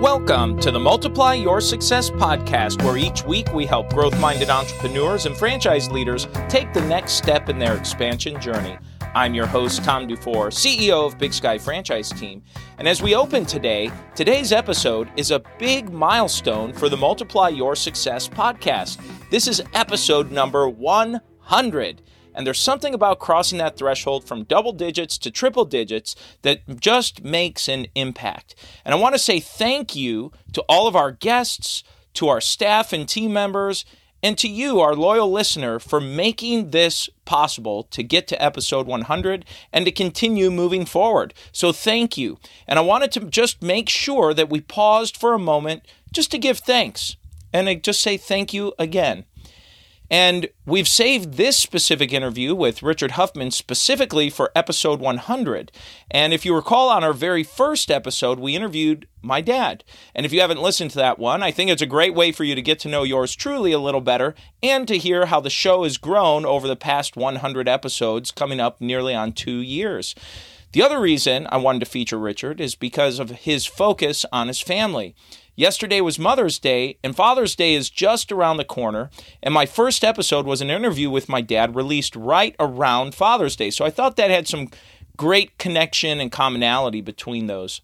Welcome to the Multiply Your Success podcast, where each week we help growth minded entrepreneurs and franchise leaders take the next step in their expansion journey. I'm your host, Tom Dufour, CEO of Big Sky Franchise Team. And as we open today, today's episode is a big milestone for the Multiply Your Success podcast. This is episode number 100. And there's something about crossing that threshold from double digits to triple digits that just makes an impact. And I want to say thank you to all of our guests, to our staff and team members, and to you, our loyal listener, for making this possible to get to episode 100 and to continue moving forward. So thank you. And I wanted to just make sure that we paused for a moment just to give thanks and I just say thank you again. And we've saved this specific interview with Richard Huffman specifically for episode 100. And if you recall, on our very first episode, we interviewed my dad. And if you haven't listened to that one, I think it's a great way for you to get to know yours truly a little better and to hear how the show has grown over the past 100 episodes, coming up nearly on two years. The other reason I wanted to feature Richard is because of his focus on his family. Yesterday was Mother's Day, and Father's Day is just around the corner. And my first episode was an interview with my dad released right around Father's Day. So I thought that had some great connection and commonality between those.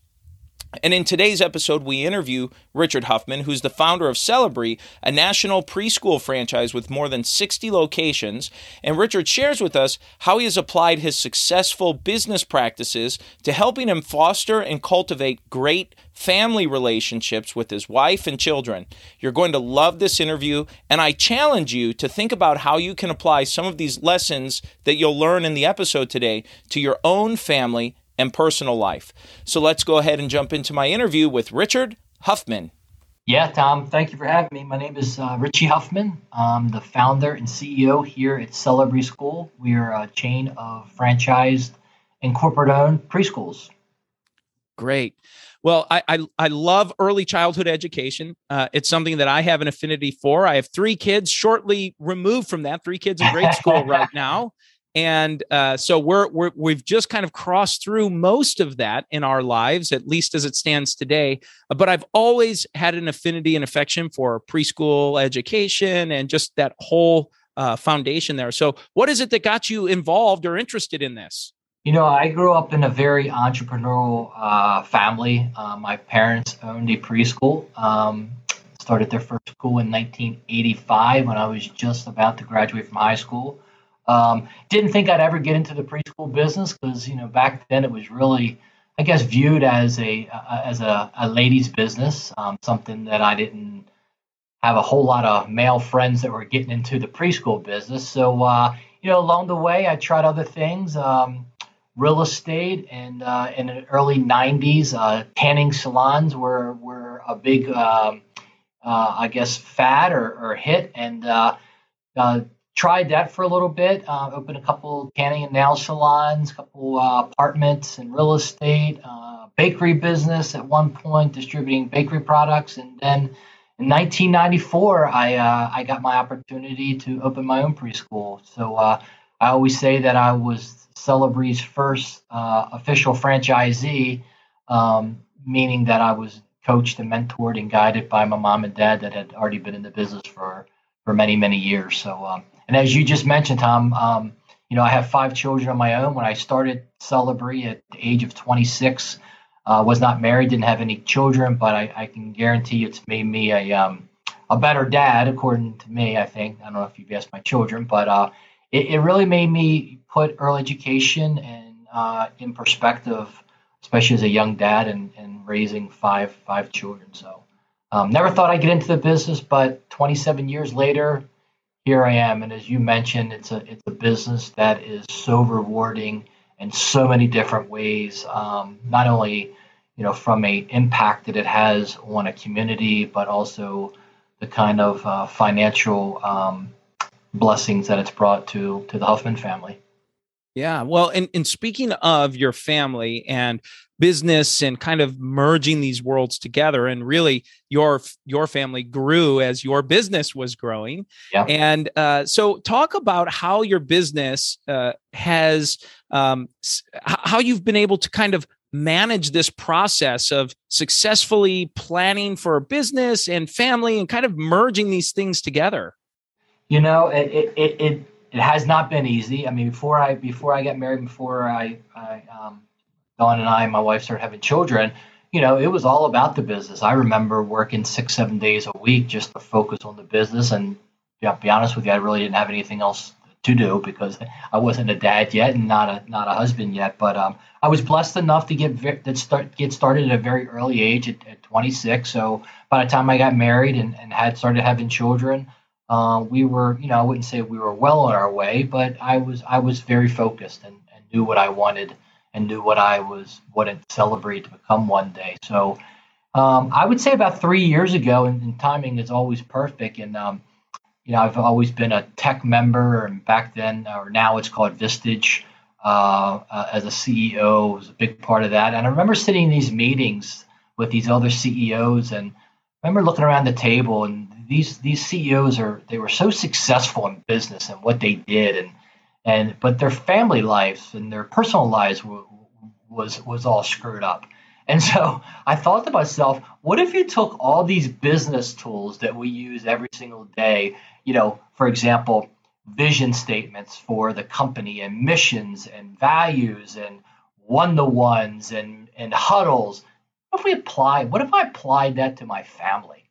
And in today's episode, we interview Richard Huffman, who's the founder of Celebree, a national preschool franchise with more than 60 locations. And Richard shares with us how he has applied his successful business practices to helping him foster and cultivate great family relationships with his wife and children. You're going to love this interview, and I challenge you to think about how you can apply some of these lessons that you'll learn in the episode today to your own family and personal life. So let's go ahead and jump into my interview with Richard Huffman. Yeah, Tom, thank you for having me. My name is uh, Richie Huffman. I'm the founder and CEO here at Celebree School. We are a chain of franchised and corporate owned preschools. Great. Well, I, I, I love early childhood education. Uh, it's something that I have an affinity for. I have three kids shortly removed from that, three kids in grade school right now and uh, so we're, we're we've just kind of crossed through most of that in our lives at least as it stands today. But i've always had an affinity and affection for preschool education and just that whole uh, foundation there. So what is it that got you involved or interested in this? You know i grew up in a very entrepreneurial uh, family. Uh, my parents owned a preschool um, started their first school in 1985 when i was just about to graduate from high school um, didn't think I'd ever get into the preschool business because you know back then it was really, I guess, viewed as a as a, a ladies' business, um, something that I didn't have a whole lot of male friends that were getting into the preschool business. So uh, you know, along the way, I tried other things. Um, real estate and uh, in the early 90s uh, tanning salons were, were a big um, uh, i guess fad or, or hit and uh, uh, tried that for a little bit. Uh, opened a couple tanning and nail salons, a couple uh, apartments and real estate, uh, bakery business at one point, distributing bakery products, and then in 1994, I uh, I got my opportunity to open my own preschool. So uh, I always say that I was Celebree's first uh, official franchisee, um, meaning that I was coached and mentored and guided by my mom and dad that had already been in the business for for many many years. So um, and as you just mentioned, Tom, um, you know, I have five children of my own. When I started Celebree at the age of 26, uh, was not married, didn't have any children, but I, I can guarantee it's made me a um, a better dad, according to me. I think I don't know if you've asked my children, but uh, it, it, really made me put early education and uh, in perspective, especially as a young dad and, and raising five five children. So um, never thought I'd get into the business, but 27 years later, here I am. And as you mentioned, it's a it's a business that is so rewarding in so many different ways. Um, not only you know from a impact that it has on a community, but also the kind of uh, financial um, blessings that it's brought to to the Huffman family. Yeah. Well, and, and speaking of your family and business and kind of merging these worlds together and really your your family grew as your business was growing yeah. and uh, so talk about how your business uh, has um, how you've been able to kind of manage this process of successfully planning for a business and family and kind of merging these things together? You know, it it it, it, it has not been easy. I mean, before I before I got married, before I, I um, Dawn and I, and my wife started having children, you know, it was all about the business. I remember working six, seven days a week just to focus on the business. And yeah, to be honest with you, I really didn't have anything else to do because I wasn't a dad yet and not a not a husband yet. But um, I was blessed enough to get that start get started at a very early age at, at 26. So by the time I got married and, and had started having children, uh, we were you know I wouldn't say we were well on our way, but I was I was very focused and, and knew what I wanted and knew what I was what it celebrate to become one day. So um, I would say about three years ago, and, and timing is always perfect. And um, you know, I've always been a TEC member, and back then, or now it's called Vistage. Uh, uh, as a CEO, was a big part of that. And I remember sitting in these meetings with these other CEOs, and I remember looking around the table, and these these CEOs are they were so successful in business and what they did, and and but their family lives and their personal lives was was all screwed up. And so I thought to myself, what if you took all these business tools that we use every single day you know, for example, vision statements for the company and missions and values and one to ones and, and huddles. What if we apply, what if I applied that to my family?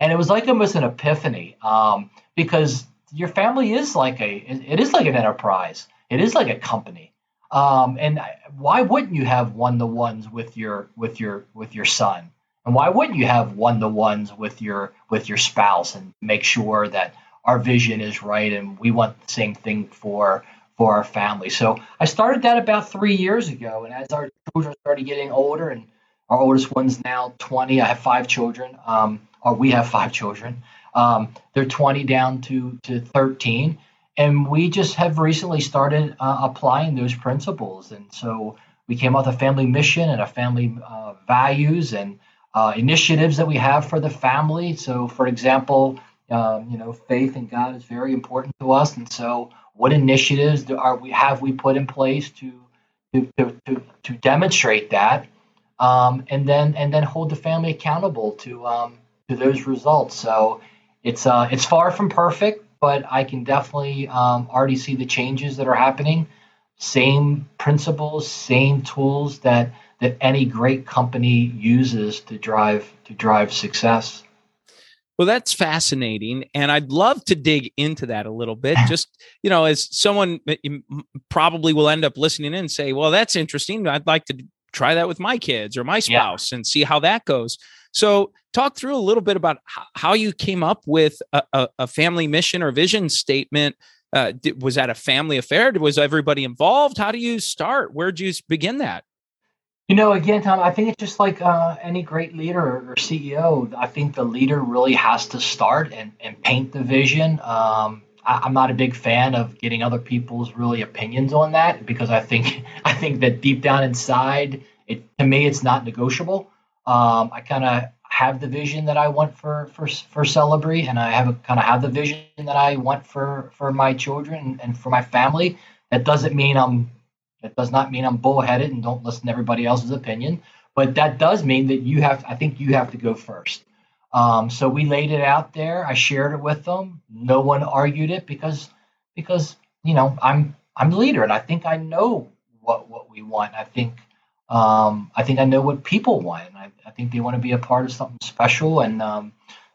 And it was like almost an epiphany um, because your family is like a, it is like an enterprise. It is like a company. Um, and why wouldn't you have one to ones with your, with your, with your son? And why wouldn't you have one to ones with your with your spouse and make sure that our vision is right and we want the same thing for for our family. So I started that about three years ago, and as our children started getting older, and our oldest one's now 20. I have five children, um, or we have five children. Um, they're 20 down to to 13, and we just have recently started uh, applying those principles. And so we came up with a family mission and a family uh, values and uh, initiatives that we have for the family. So, for example, um, you know, faith in God is very important to us, and so what initiatives do, are we have we put in place to to to, to, to demonstrate that, um, and then and then hold the family accountable to um, to those results. So it's uh, it's far from perfect, but I can definitely um, already see the changes that are happening. Same principles, same tools that that any great company uses to drive to drive success. Well, that's fascinating. And I'd love to dig into that a little bit. Just, you know, as someone probably will end up listening in and say, well, that's interesting. I'd like to try that with my kids or my spouse yeah. and see how that goes. So, talk through a little bit about how you came up with a, a, a family mission or vision statement. Uh, was that a family affair? Was everybody involved? How do you start? Where'd you begin that? You know, again, Tom, I think it's just like uh, any great leader or CEO. I think the leader really has to start and, and paint the vision. Um, I, am not a big fan of getting other people's really opinions on that because I think I think that deep down inside, it to me, it's not negotiable. Um, I kind of have the vision that I want for for for Celebree, and I have kind of have the vision that I want for for my children and for my family. That doesn't mean I'm that does not mean I'm bullheaded and don't listen to everybody else's opinion, but that does mean that you have. I think you have to go first. Um, so we laid it out there. I shared it with them. No one argued it because because you know I'm I'm the leader and I think I know what what we want. I think um, I think I know what people want. I, I think they want to be a part of something special. And um,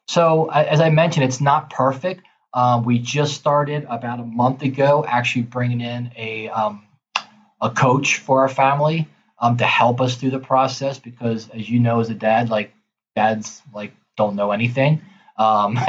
so as I mentioned, it's not perfect. Um, we just started about a month ago, actually bringing in a um, a coach for our family um, to help us through the process because, as you know, as a dad, like dads like don't know anything. Um,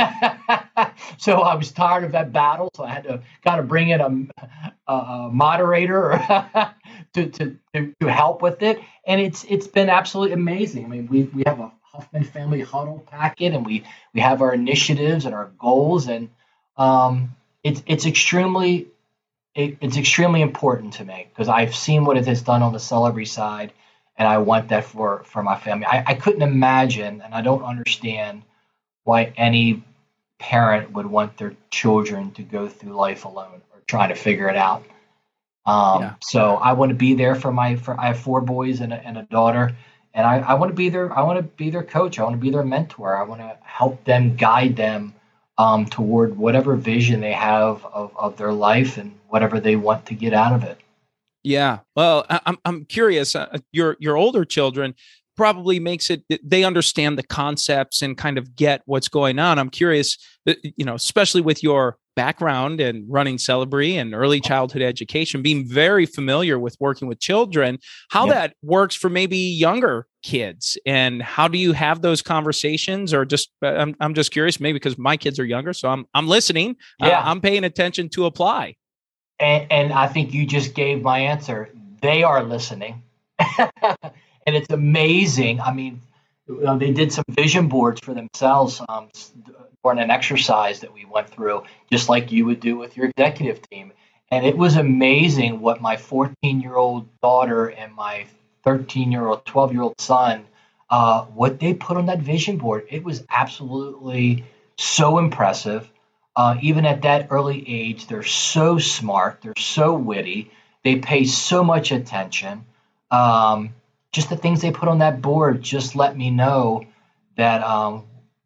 so I was tired of that battle, so I had to kind of bring in a, a moderator to, to, to, help with it, and it's it's been absolutely amazing. I mean, we we have a Huffman Family Huddle packet, and we we have our initiatives and our goals, and um, it's it's extremely it, it's extremely important to me because I've seen what it has done on the Celebree side, and I want that for for my family. I, I couldn't imagine, and I don't understand why any parent would want their children to go through life alone or trying to figure it out. Um, yeah. So I want to be there for my. For I have four boys and a, and a daughter, and I, I want to be their. I want to be their coach. I want to be their mentor. I want to help them, guide them um, toward whatever vision they have of, of their life and whatever they want to get out of it. Yeah. Well, I'm I'm curious. Uh, your your older children probably makes it they understand the concepts and kind of get what's going on. I'm curious, uh, you know, especially with your background and running Celebree and early childhood education, being very familiar with working with children, how yeah. that works for maybe younger kids and how do you have those conversations or just uh, I'm, I'm just curious maybe because my kids are younger so i'm i'm listening uh, yeah. Uh, i'm paying attention to apply and, and i think you just gave my answer. They are listening. And it's amazing. I mean they did some vision boards for themselves um, during an exercise that we went through just like you would do with your executive team. And it was amazing what my 14 year old daughter and my 13 year old, 12 year old son, uh, what they put on that vision board, it was absolutely so impressive. Uh, even at that early age, they're so smart, they're so witty, they pay so much attention. Um, just the things they put on that board just let me know that um,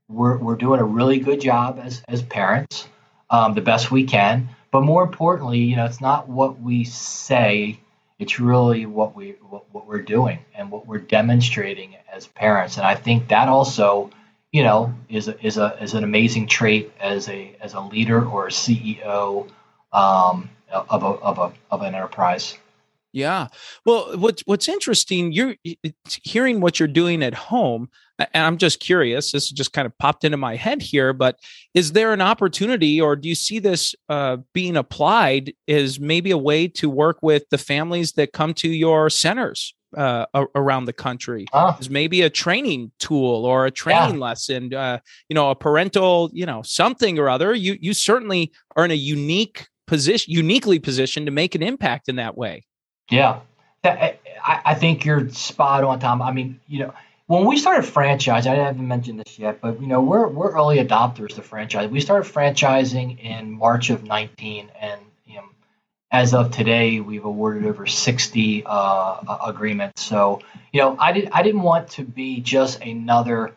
we're, we're doing a really good job as, as parents, um, the best we can. But more importantly, you know, it's not what we say it's really what we what, what we're doing and what we're demonstrating as parents. And I think that also, you know, is a, is a is an amazing trait as a as a leader or a CEO um, of a of a of an enterprise. Yeah. Well, what's what's interesting, you're hearing what you're doing at home, and I'm just curious. This just kind of popped into my head here, but is there an opportunity, or do you see this uh, being applied as maybe a way to work with the families that come to your centers uh, around the country? Is maybe a training tool or a training yeah. lesson, uh, you know, a parental, you know, something or other. You you certainly are in a unique position, uniquely positioned to make an impact in that way. Yeah, I, I think you're spot on, Tom. I mean, you know, when we started franchise, I haven't mentioned this yet, but you know, we're we're early adopters to franchise. We started franchising in March of 19, and as of today, we've awarded over 60 uh, agreements. So, you know, I did I didn't want to be just another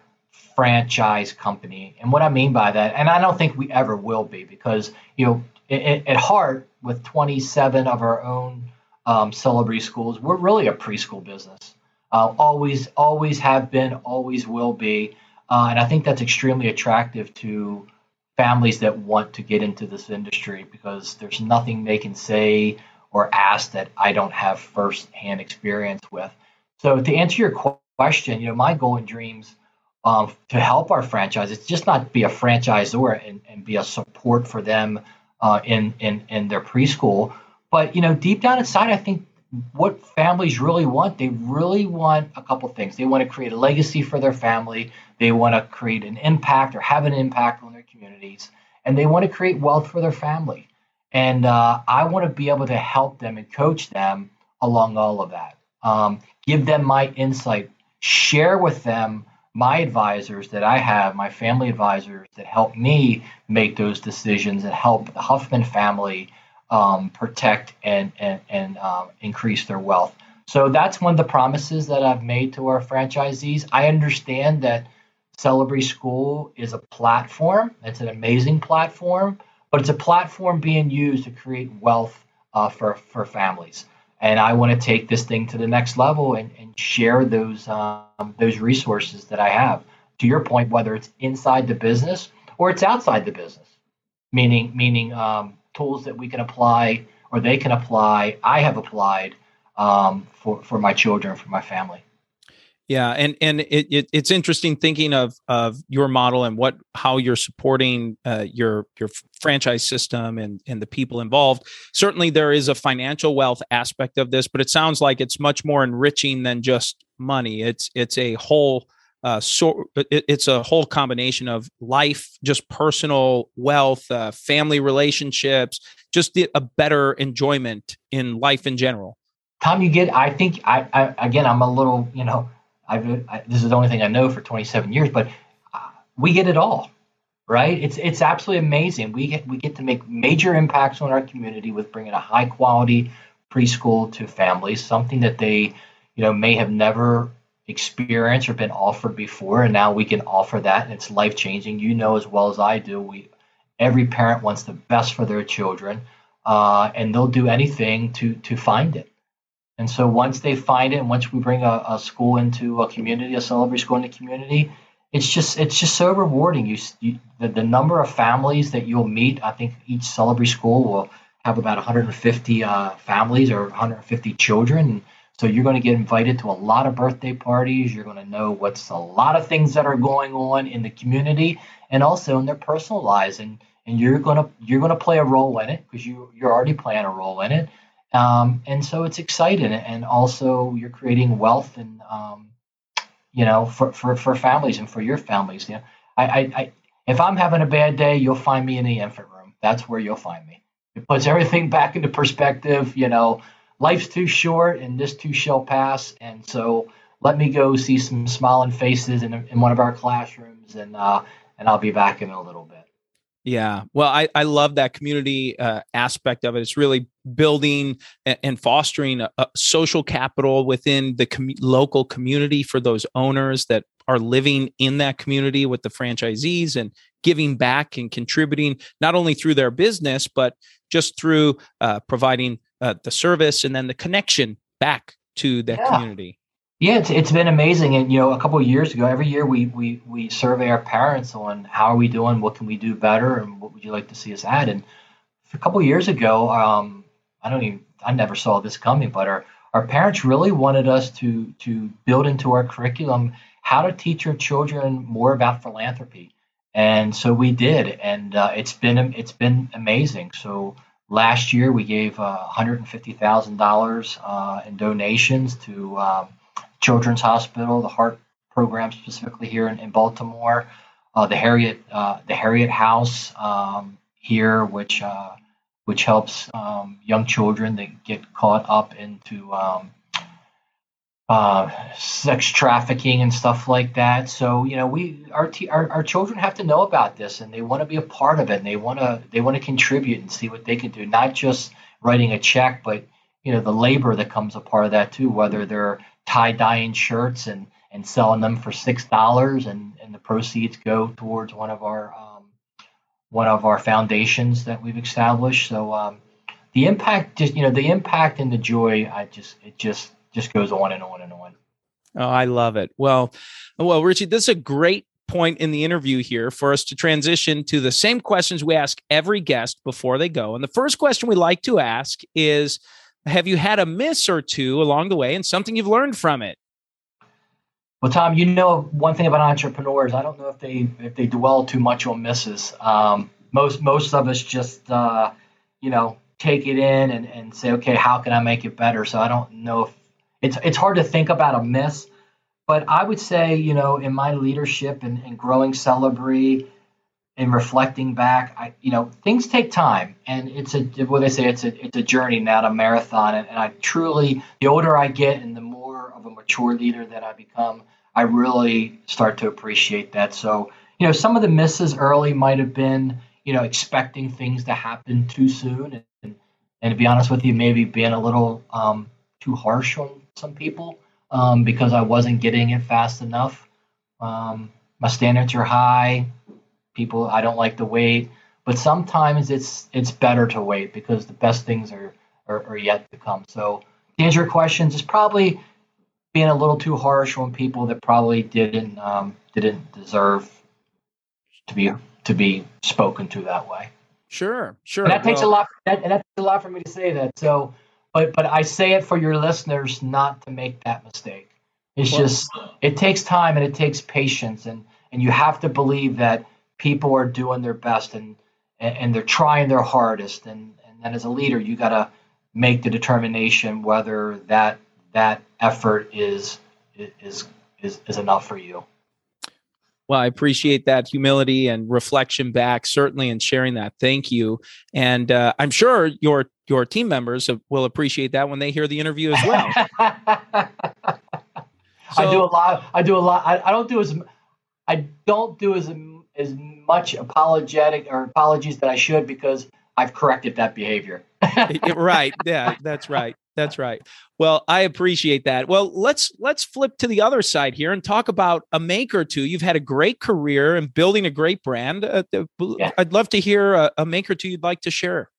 franchise company, and what I mean by that, and I don't think we ever will be, because you know, at heart, with 27 of our own um, Celebree schools. We're really a preschool business. Uh, always, always have been, always will be. Uh, and I think that's extremely attractive to families that want to get into this industry because there's nothing they can say or ask that I don't have firsthand experience with. So to answer your question, you know, my goal and dreams um, to help our franchise, it's just not be a franchisor and, and be a support for them uh, in, in in their preschool, but you know, deep down inside, I think what families really want, they really want a couple things. They want to create a legacy for their family. They want to create an impact or have an impact communities, and they want to create wealth for their family. And uh, I want to be able to help them and coach them along all of that. Um, give them my insight, share with them my advisors that I have, my family advisors that help me make those decisions and help the Huffman family um, protect and and, and um, increase their wealth. So that's one of the promises that I've made to our franchisees. I understand that Celebree School is a platform. It's an amazing platform, but it's a platform being used to create wealth uh, for for families. And I want to take this thing to the next level and, and share those um, those resources that I have. To your point, whether it's inside the business or it's outside the business, meaning meaning um, tools that we can apply or they can apply, I have applied um, for, for my children, for my family. Yeah, and and it, it, it's interesting thinking of of your model and what how you're supporting uh, your your franchise system and and the people involved. Certainly, there is a financial wealth aspect of this, but it sounds like it's much more enriching than just money. It's it's a whole uh, so it, it's a whole combination of life, just personal wealth, uh, family relationships, just the, a better enjoyment in life in general. Tom, you get. I think I, I again, I'm a little, you know, I've I, this is the only thing I know for 27 years, but uh, we get it all, right? It's it's absolutely amazing. We get we get to make major impacts on our community with bringing a high quality preschool to families, something that they, you know, may have never experienced or been offered before, and now we can offer that, and it's life changing. You know as well as I do, we every parent wants the best for their children, uh, and they'll do anything to to find it. And so once they find it, and once we bring a, a school into a community, a celebrity school in the community, it's just it's just so rewarding. You, you the, the number of families that you'll meet. I think each celebrity school will have about 150 uh, families or 150 children. So you're going to get invited to a lot of birthday parties. You're going to know what's a lot of things that are going on in the community and also in their personal lives. And and you're to you're to play a role in it because you you're already playing a role in it. Um, and so it's exciting, and also you're creating wealth and um, you know for, for for families and for your families. You know, I, I, I if I'm having a bad day, you'll find me in the infant room. That's where you'll find me. It puts everything back into perspective. You know, life's too short, and this too shall pass. And so let me go see some smiling faces in, in one of our classrooms, and uh, and I'll be back in a little bit. Yeah. Well, I, I love that community uh, aspect of it. It's really building and, fostering a, a, social capital within the com- local community for those owners that are living in that community with the franchisees and giving back and contributing not only through their business, but just through uh, providing uh, the service and then the connection back to that yeah. community. Yeah, it's, it's been amazing. And, you know, a couple of years ago, every year we, we, we survey our parents on how are we doing, what can we do better, and what would you like to see us add. And a couple of years ago, um, I don't even, I never saw this coming, but our, our parents really wanted us to, to build into our curriculum how to teach our children more about philanthropy. And so we did, and uh, it's been it's been amazing. So last year we gave uh, $150,000 uh, in donations to um, Children's Hospital, the heart program specifically here in, in Baltimore, uh, the Harriet uh, the Harriet House um, here, which uh, which helps um, young children that get caught up into um, uh, sex trafficking and stuff like that. So you know, we our, t- our our children have to know about this, and they want to be a part of it, and they want to they want to contribute and see what they can do, not just writing a check, but you know the labor that comes a part of that too, whether they're tie dyeing shirts and and selling them for six dollars, and and the proceeds go towards one of our um, one of our foundations that we've established. So um, the impact, just you know, the impact and the joy, I just it just just goes on and on and on. Oh, I love it. Well, well, Richie, this is a great point in the interview here for us to transition to the same questions we ask every guest before they go. And the first question we like to ask is have you had a miss or two along the way and something you've learned from it? Well, Tom, you know one thing about entrepreneurs. I don't know if they if they dwell too much on misses. Um, most most of us just uh, you know take it in and, and say, okay, how can I make it better? So I don't know if it's it's hard to think about a miss, but I would say you know in my leadership and, and growing Celebree and reflecting back, I you know things take time, and it's a what they say it's a it's a journey, not a marathon. And, and I truly, the older I get, and the more of a mature leader that I become, I really start to appreciate that. So you know, some of the misses early might have been you know expecting things to happen too soon, and and to be honest with you, maybe being a little um, too harsh on some people um, because I wasn't getting it fast enough. Um, my standards are high people I don't like to wait, but sometimes it's it's better to wait because the best things are are, are yet to come. So to answer your questions, is probably being a little too harsh on people that probably didn't um, didn't deserve to be to be spoken to that way. Sure, sure. And that takes well, a lot. That, and that takes a lot for me to say that. So, but but I say it for your listeners not to make that mistake. It's well, just it takes time and it takes patience and and you have to believe that people are doing their best and and they're trying their hardest and and then as a leader you got to make the determination whether that that effort is is is is enough for you well, I appreciate that humility and reflection back, certainly, and sharing that. Thank you, and uh, I'm sure your your team members will appreciate that when they hear the interview as well. so, I do a lot. I do a lot. I, I don't do as I don't do as as much apologetic or apologies that I should because I've corrected that behavior. right. Yeah, that's right. That's right. Well, I appreciate that. Well, let's let's flip to the other side here and talk about a make or two. You've had a great career and building a great brand. Uh, yeah. I'd love to hear a, a make or two you'd like to share.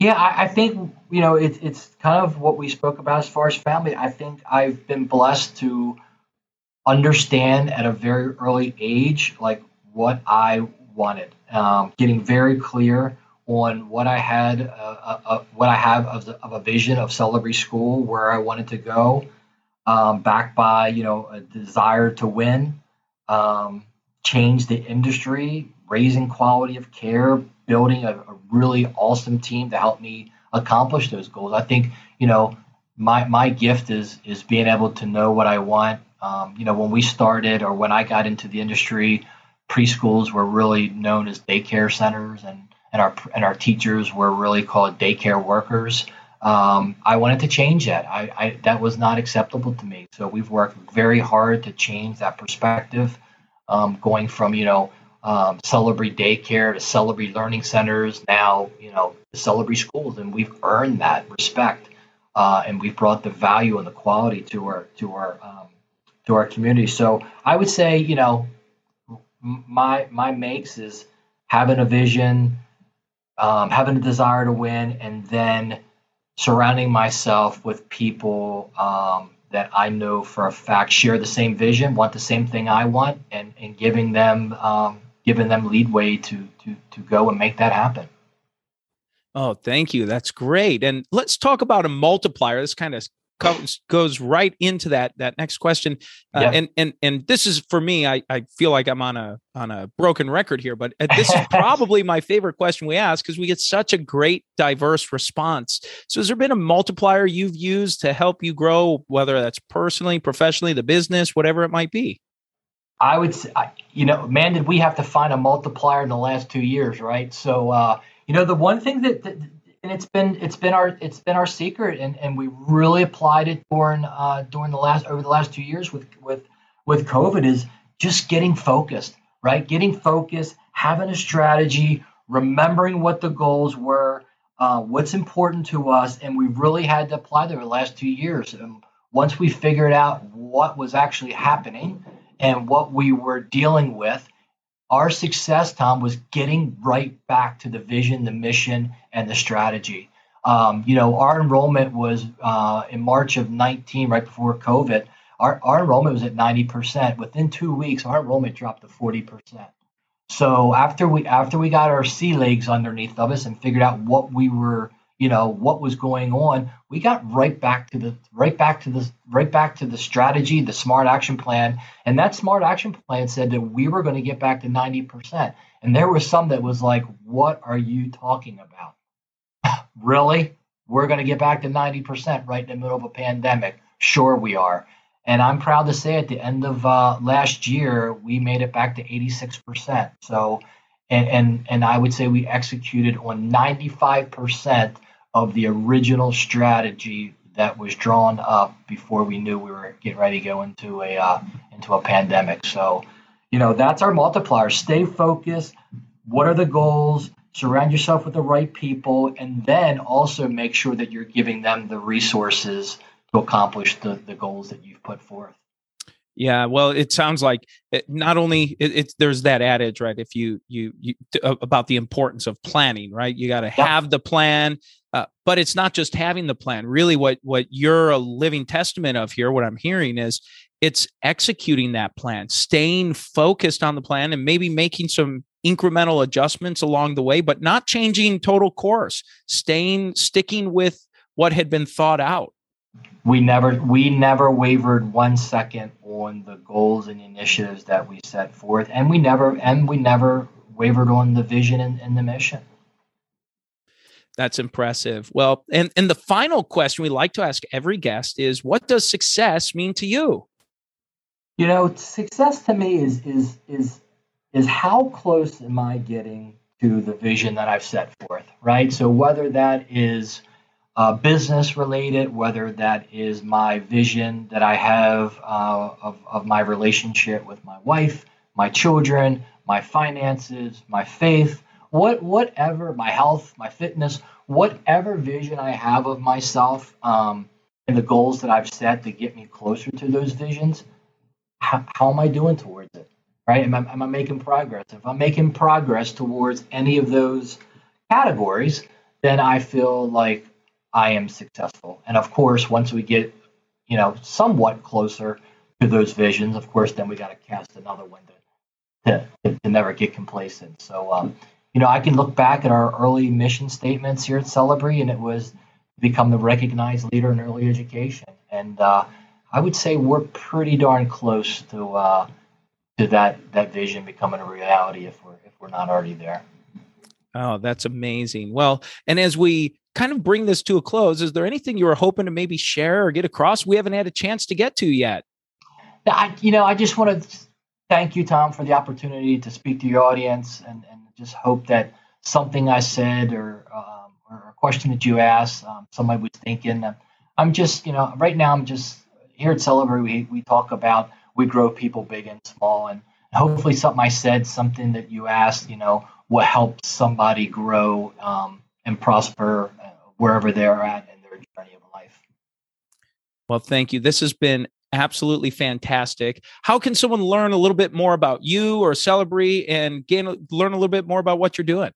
Yeah, I, I think you know it, it's kind of what we spoke about as far as family. I think I've been blessed to understand at a very early age, like what I wanted, um, getting very clear on what I had, uh, uh, uh, what I have of, the, of, a vision of Celebree School, where I wanted to go, um, backed by you know a desire to win, um, change the industry, raising quality of care, building a, a, really awesome team to help me accomplish those goals. I think you know my my gift is is being able to know what I want. Um, you know, when we started or when I got into the industry, preschools were really known as daycare centers and and our and our teachers were really called daycare workers. Um, I wanted to change that. I, I, that was not acceptable to me. So we've worked very hard to change that perspective, um, going from you know um, Celebree daycare to Celebree learning centers, now you know Celebree schools, and we've earned that respect, uh, and we've brought the value and the quality to our to our um, to our community. So I would say you know my my makes is having a vision um, having a desire to win, and then surrounding myself with people um, that I know for a fact share the same vision, want the same thing I want, and, and giving them um, giving them leadway to to to go and make that happen. Oh, thank you. That's great. And let's talk about a multiplier. This kind of comes goes right into that that next question. Uh, yeah. and and and this is for me I, I feel like i'm on a on a broken record here but uh, this is probably my favorite question we ask because we get such a great diverse response. So has there been a multiplier you've used to help you grow whether that's personally professionally the business whatever it might be? I would say you know man did we have to find a multiplier in the last two years right? So uh you know the one thing that, that and it's been it's been our it's been our secret, and, and we really applied it during uh, during the last over the last two years with with with COVID is just getting focused, right? Getting focused, having a strategy, remembering what the goals were, uh, what's important to us, and we really had to apply there the last two years. And once we figured out what was actually happening and what we were dealing with, our success, Tom, was getting right back to the vision, the mission, and the strategy. Um, you know, our enrollment was uh, in March of 19, right before COVID. Our, our enrollment was at 90%. Within two weeks, our enrollment dropped to 40%. So after we after we got our sea legs underneath of us and figured out what we were you know what was going on we got right back to the right back to the right back to the strategy the smart action plan. And that smart action plan said that we were going to get back to 90% and there was some that was like what are you talking about? Really? We're going to get back to 90% right in the middle of a pandemic. Sure we are. And i'm proud to say at the end of uh, last year we made it back to 86% so and, and and i would say we executed on 95% of the original strategy that was drawn up before we knew we were getting ready to go into a uh, into a pandemic. So, you know, that's our multiplier. Stay focused. What are the goals? Surround yourself with the right people, and then also make sure that you're giving them the resources to accomplish the, the goals that you've put forth. Yeah, well, it sounds like it, not only it, it's there's that adage, right? If you you you about the importance of planning, right? You got to have the plan, uh, but it's not just having the plan. Really, what what you're a living testament of here, what I'm hearing is it's executing that plan, staying focused on the plan, and maybe making some incremental adjustments along the way, but not changing total course. Staying sticking with what had been thought out we never we never wavered one second on the goals and initiatives that we set forth and we never and we never wavered on the vision and, and the mission. That's impressive. Well and and the final question we like to ask every guest is what does success mean to you? You know success to me is is is is how close am i getting to the vision that i've set forth right? So whether that is uh, business related, whether that is my vision that I have uh, of, of my relationship with my wife, my children, my finances, my faith, what whatever my health, my fitness, whatever vision I have of myself, um, and the goals that I've set to get me closer to those visions, how, how am I doing towards it? Right? Am I, am I making progress? If I'm making progress towards any of those categories, then I feel like I am successful. And of course, once we get, you know, somewhat closer to those visions, of course, then we got to cast another one to, to, to, never get complacent. So, um, you know, I can look back at our early mission statements here at Celebree, and it was become the recognized leader in early education. And uh, I would say we're pretty darn close to uh, to that that vision becoming a reality if we're if we're not already there. Oh, that's amazing. Well, and as we kind of bring this to a close, is there anything you were hoping to maybe share or get across we haven't had a chance to get to yet? I, you know, I just want to thank you, Tom, for the opportunity to speak to your audience, and, and just hope that something I said or um, or a question that you asked, um, somebody was thinking. I'm just, you know, right now I'm just here at Celebree. We we talk about we grow people big and small, and hopefully something I said, something that you asked, you know, will help somebody grow um, and prosper uh, wherever they're at in their journey of life. Well, thank you. This has been absolutely fantastic. How can someone learn a little bit more about you or Celebree and gain learn a little bit more about what you're doing?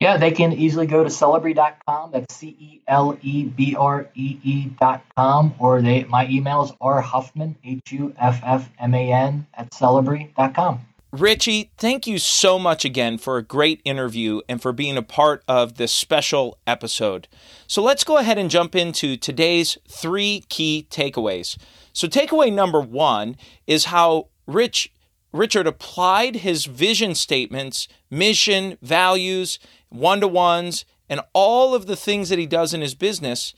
Yeah, they can easily go to celebree.com. That's C E L E B R E E.com. Or they my email is R Huffman, H U F F M A N, at celebree.com. Richie, thank you so much again for a great interview and for being a part of this special episode. So let's go ahead and jump into today's three key takeaways. So, takeaway number one is how Rich Richard applied his vision statements, mission, values, one to ones, and all of the things that he does in his business,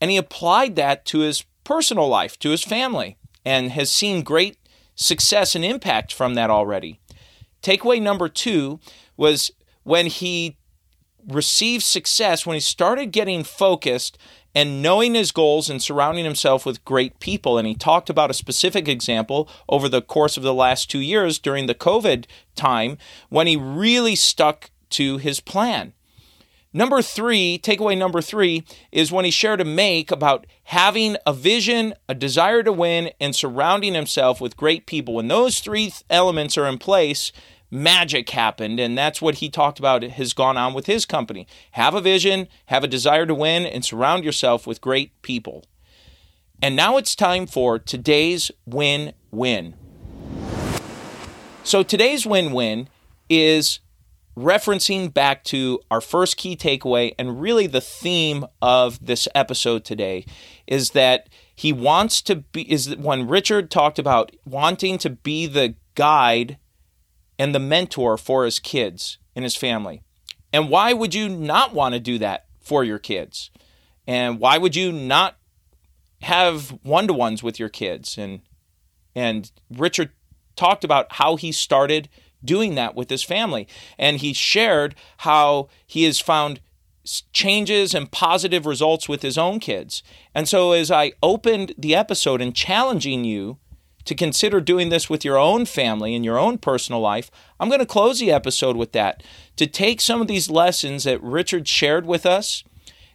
and he applied that to his personal life, to his family, and has seen great success and impact from that already. Takeaway number two was when he received success, when he started getting focused and knowing his goals and surrounding himself with great people. And he talked about a specific example over the course of the last two years during the COVID time when he really stuck to his plan. Number three, takeaway number three, is when he shared a make about having a vision, a desire to win, and surrounding himself with great people. When those three elements are in place, magic happened. And that's what he talked about has gone on with his company. Have a vision, have a desire to win, and surround yourself with great people. And now it's time for today's win win. So today's win win is referencing back to our first key takeaway and really the theme of this episode today is that he wants to be is when Richard talked about wanting to be the guide and the mentor for his kids and his family. And why would you not want to do that for your kids? And why would you not have one-to-ones with your kids and and Richard talked about how he started doing that with his family. And he shared how he has found changes and positive results with his own kids. And so, as I opened the episode and challenging you to consider doing this with your own family and your own personal life, I'm going to close the episode with that to take some of these lessons that Richard shared with us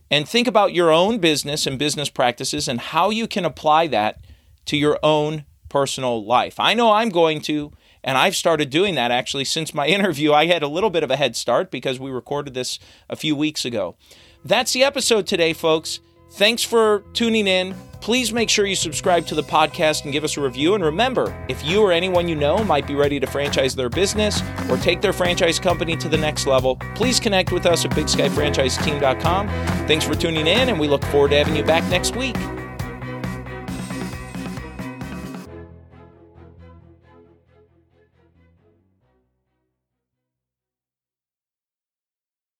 and think about your own business and business practices and how you can apply that to your own personal life. I know I'm going to and I've started doing that actually since my interview. I had a little bit of a head start because we recorded this a few weeks ago. That's the episode today, folks. Thanks for tuning in. Please make sure you subscribe to the podcast and give us a review. And remember, if you or anyone you know might be ready to franchise their business or take their franchise company to the next level, please connect with us at BigSkyFranchiseTeam.com. Thanks for tuning in, and we look forward to having you back next week.